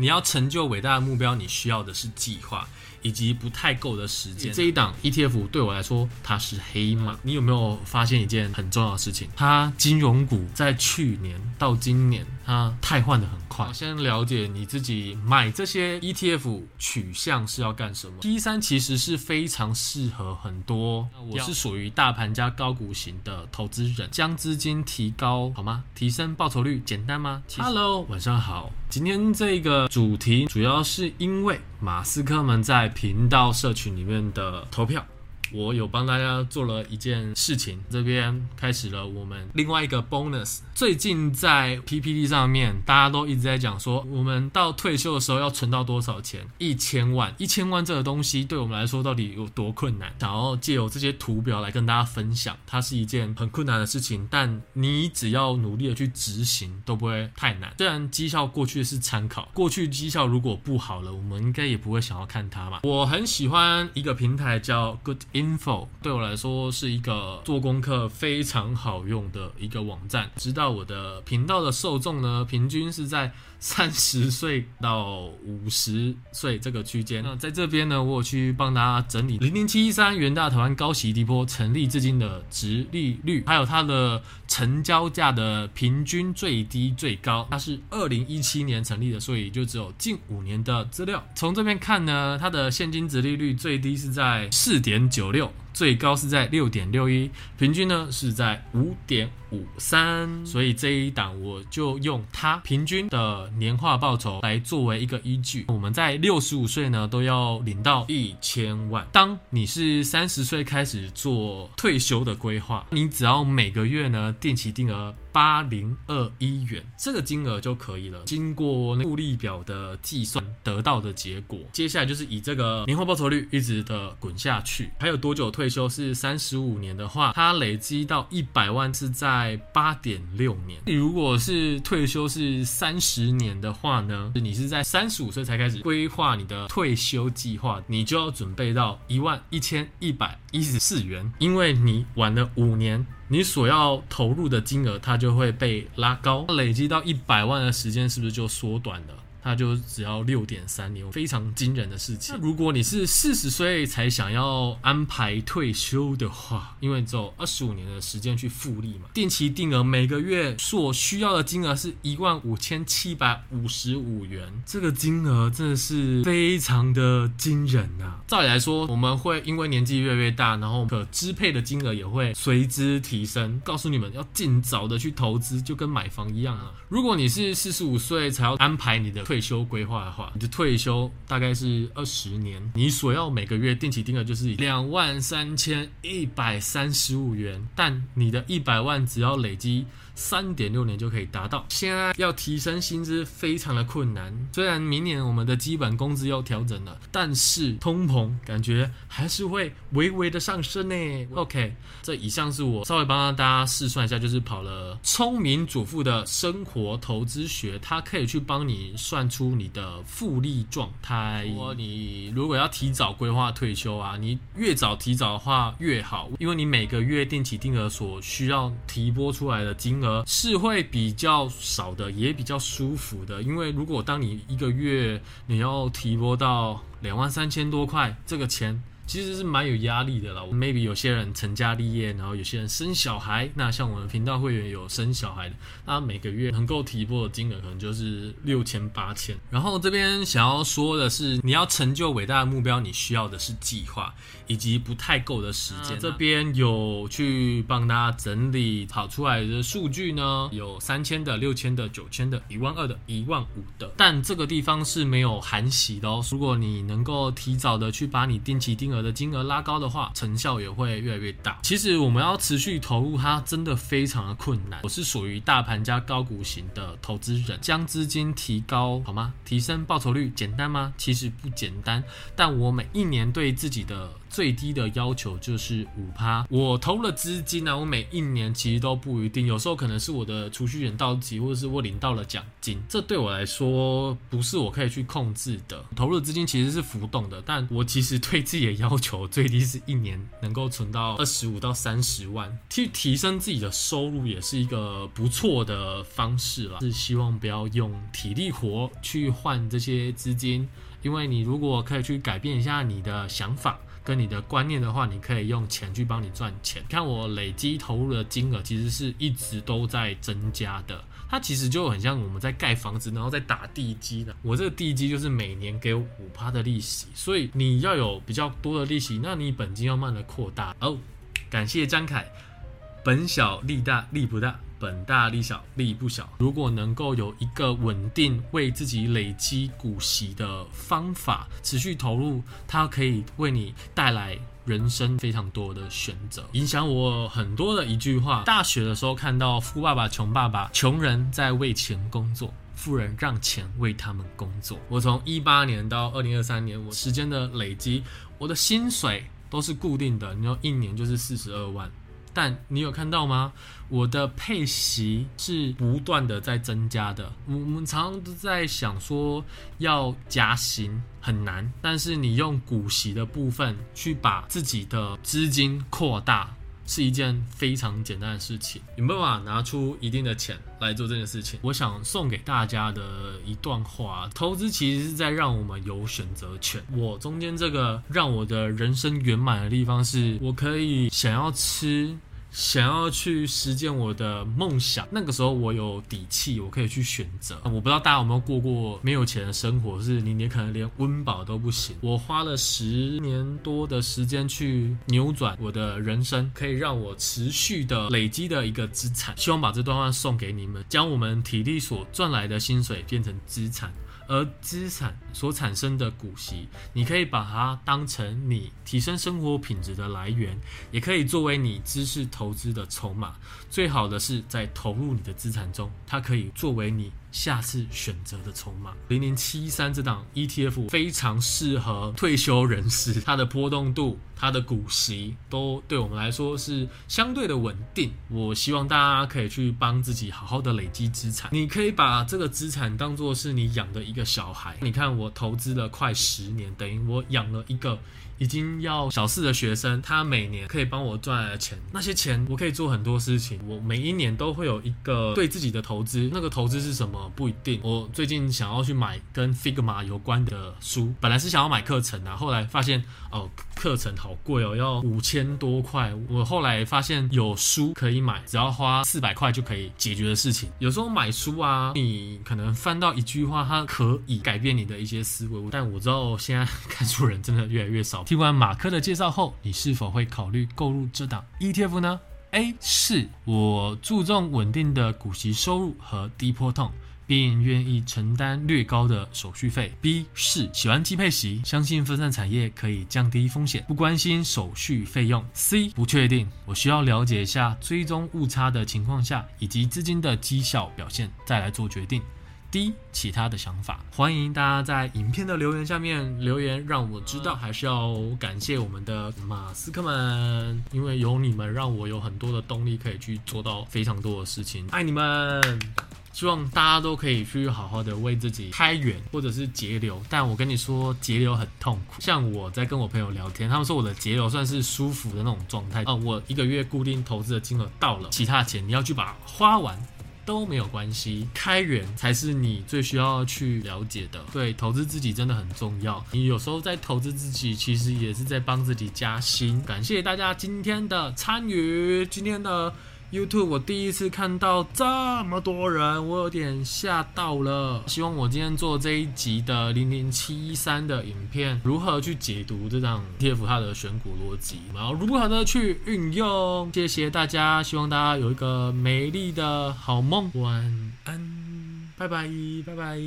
你要成就伟大的目标，你需要的是计划以及不太够的时间。这一档 ETF 对我来说，它是黑马。你有没有发现一件很重要的事情？它金融股在去年到今年，它汰换的很快。先了解你自己买这些 ETF 取向是要干什么。T 三其实是非常适合很多，我是属于大盘加高股型的投资人，将资金提高好吗？提升报酬率简单吗？Hello，晚上好。今天这个主题主要是因为马斯克们在频道社群里面的投票。我有帮大家做了一件事情，这边开始了我们另外一个 bonus。最近在 PPT 上面，大家都一直在讲说，我们到退休的时候要存到多少钱？一千万，一千万这个东西对我们来说到底有多困难？想要借由这些图表来跟大家分享，它是一件很困难的事情，但你只要努力的去执行，都不会太难。虽然绩效过去是参考，过去绩效如果不好了，我们应该也不会想要看它嘛。我很喜欢一个平台叫 Good info 对我来说是一个做功课非常好用的一个网站。知道我的频道的受众呢，平均是在三十岁到五十岁这个区间。那在这边呢，我有去帮大家整理零零七一三元大台湾高息低波成立至今的殖利率，还有它的成交价的平均最低最高。它是二零一七年成立的，所以就只有近五年的资料。从这边看呢，它的现金殖利率最低是在四点九。九六最高是在六点六一，平均呢是在五点五三，所以这一档我就用它平均的年化报酬来作为一个依据。我们在六十五岁呢都要领到一千万。当你是三十岁开始做退休的规划，你只要每个月呢定期定额。八零二一元，这个金额就可以了。经过复利表的计算得到的结果，接下来就是以这个年化报酬率一直的滚下去。还有多久退休？是三十五年的话，它累积到一百万是在八点六年。你如果是退休是三十年的话呢，你是在三十五岁才开始规划你的退休计划，你就要准备到一万一千一百一十四元，因为你晚了五年。你所要投入的金额，它就会被拉高，累积到一百万的时间，是不是就缩短了？它就只要六点三年，非常惊人的事情。如果你是四十岁才想要安排退休的话，因为只有二十五年的时间去复利嘛，定期定额每个月所需要的金额是一万五千七百五十五元，这个金额真的是非常的惊人啊！照理来说，我们会因为年纪越来越大，然后可支配的金额也会随之提升。告诉你们要尽早的去投资，就跟买房一样啊。如果你是四十五岁才要安排你的退退休规划的话，你的退休大概是二十年，你所要每个月定期定额就是两万三千一百三十五元，但你的一百万只要累积三点六年就可以达到。现在要提升薪资非常的困难，虽然明年我们的基本工资要调整了，但是通膨感觉还是会微微的上升呢。OK，这以上是我稍微帮大家试算一下，就是跑了聪明主妇的生活投资学，它可以去帮你算。出你的复利状态。如果你如果要提早规划退休啊，你越早提早的话越好，因为你每个月定期定额所需要提拨出来的金额是会比较少的，也比较舒服的。因为如果当你一个月你要提拨到两万三千多块，这个钱。其实是蛮有压力的啦。Maybe 有些人成家立业，然后有些人生小孩。那像我们频道会员有生小孩的，那每个月能够提拨的金额可能就是六千八千。然后这边想要说的是，你要成就伟大的目标，你需要的是计划以及不太够的时间。这边有去帮大家整理跑出来的数据呢，有三千的、六千的、九千的、一万二的、一万五的。但这个地方是没有含息的哦。如果你能够提早的去把你定期定额的金额拉高的话，成效也会越来越大。其实我们要持续投入，它真的非常的困难。我是属于大盘加高股型的投资人，将资金提高好吗？提升报酬率简单吗？其实不简单。但我每一年对自己的最低的要求就是五趴。我投了资金呢、我每一年其实都不一定，有时候可能是我的储蓄险到期，或者是我领到了奖金，这对我来说不是我可以去控制的。投入的资金其实是浮动的，但我其实对自己的要求最低是一年能够存到二十五到三十万，去提升自己的收入也是一个不错的方式啦。是希望不要用体力活去换这些资金。因为你如果可以去改变一下你的想法跟你的观念的话，你可以用钱去帮你赚钱。看我累积投入的金额，其实是一直都在增加的。它其实就很像我们在盖房子，然后再打地基的。我这个地基就是每年给五趴的利息，所以你要有比较多的利息，那你本金要慢的扩大。哦，感谢张凯，本小利大，利不大。本大利小，利不小。如果能够有一个稳定为自己累积股息的方法，持续投入，它可以为你带来人生非常多的选择。影响我很多的一句话：大学的时候看到富爸爸穷爸爸，穷人在为钱工作，富人让钱为他们工作。我从一八年到二零二三年，我时间的累积，我的薪水都是固定的，你说一年就是四十二万。但你有看到吗？我的配息是不断的在增加的。我们常常都在想说要加薪很难，但是你用股息的部分去把自己的资金扩大，是一件非常简单的事情。有没有办法拿出一定的钱来做这件事情？我想送给大家的一段话：投资其实是在让我们有选择权。我中间这个让我的人生圆满的地方，是我可以想要吃。想要去实践我的梦想，那个时候我有底气，我可以去选择。我不知道大家有没有过过没有钱的生活，是你你可能连温饱都不行。我花了十年多的时间去扭转我的人生，可以让我持续的累积的一个资产。希望把这段话送给你们，将我们体力所赚来的薪水变成资产。而资产所产生的股息，你可以把它当成你提升生活品质的来源，也可以作为你知识投投资的筹码。最好的是在投入你的资产中，它可以作为你。下次选择的筹码，零零七三这档 ETF 非常适合退休人士，它的波动度、它的股息都对我们来说是相对的稳定。我希望大家可以去帮自己好好的累积资产。你可以把这个资产当做是你养的一个小孩。你看，我投资了快十年，等于我养了一个已经要小四的学生，他每年可以帮我赚来的钱，那些钱我可以做很多事情。我每一年都会有一个对自己的投资，那个投资是什么？不一定。我最近想要去买跟 Figma 有关的书，本来是想要买课程啊，后来发现哦，课程好贵哦，要五千多块。我后来发现有书可以买，只要花四百块就可以解决的事情。有时候买书啊，你可能翻到一句话，它可以改变你的一些思维。但我知道现在看书人真的越来越少。听完马克的介绍后，你是否会考虑购入这档 ETF 呢？A 是我注重稳定的股息收入和低波动。并愿意承担略高的手续费。B 是喜欢季配息，相信分散产业可以降低风险，不关心手续费用。C 不确定，我需要了解一下追踪误差的情况下，以及资金的绩效表现，再来做决定。D 其他的想法，欢迎大家在影片的留言下面留言，让我知道。还是要感谢我们的马斯克们，因为有你们，让我有很多的动力可以去做到非常多的事情。爱你们！希望大家都可以去好好的为自己开源或者是节流，但我跟你说，节流很痛苦。像我在跟我朋友聊天，他们说我的节流算是舒服的那种状态。啊，我一个月固定投资的金额到了，其他钱你要去把它花完都没有关系。开源才是你最需要去了解的。对，投资自己真的很重要。你有时候在投资自己，其实也是在帮自己加薪。感谢大家今天的参与，今天的。YouTube，我第一次看到这么多人，我有点吓到了。希望我今天做这一集的零零七一三的影片，如何去解读这张 ETF 它的选股逻辑，然后如何的去运用。谢谢大家，希望大家有一个美丽的好梦，晚安，拜拜，拜拜。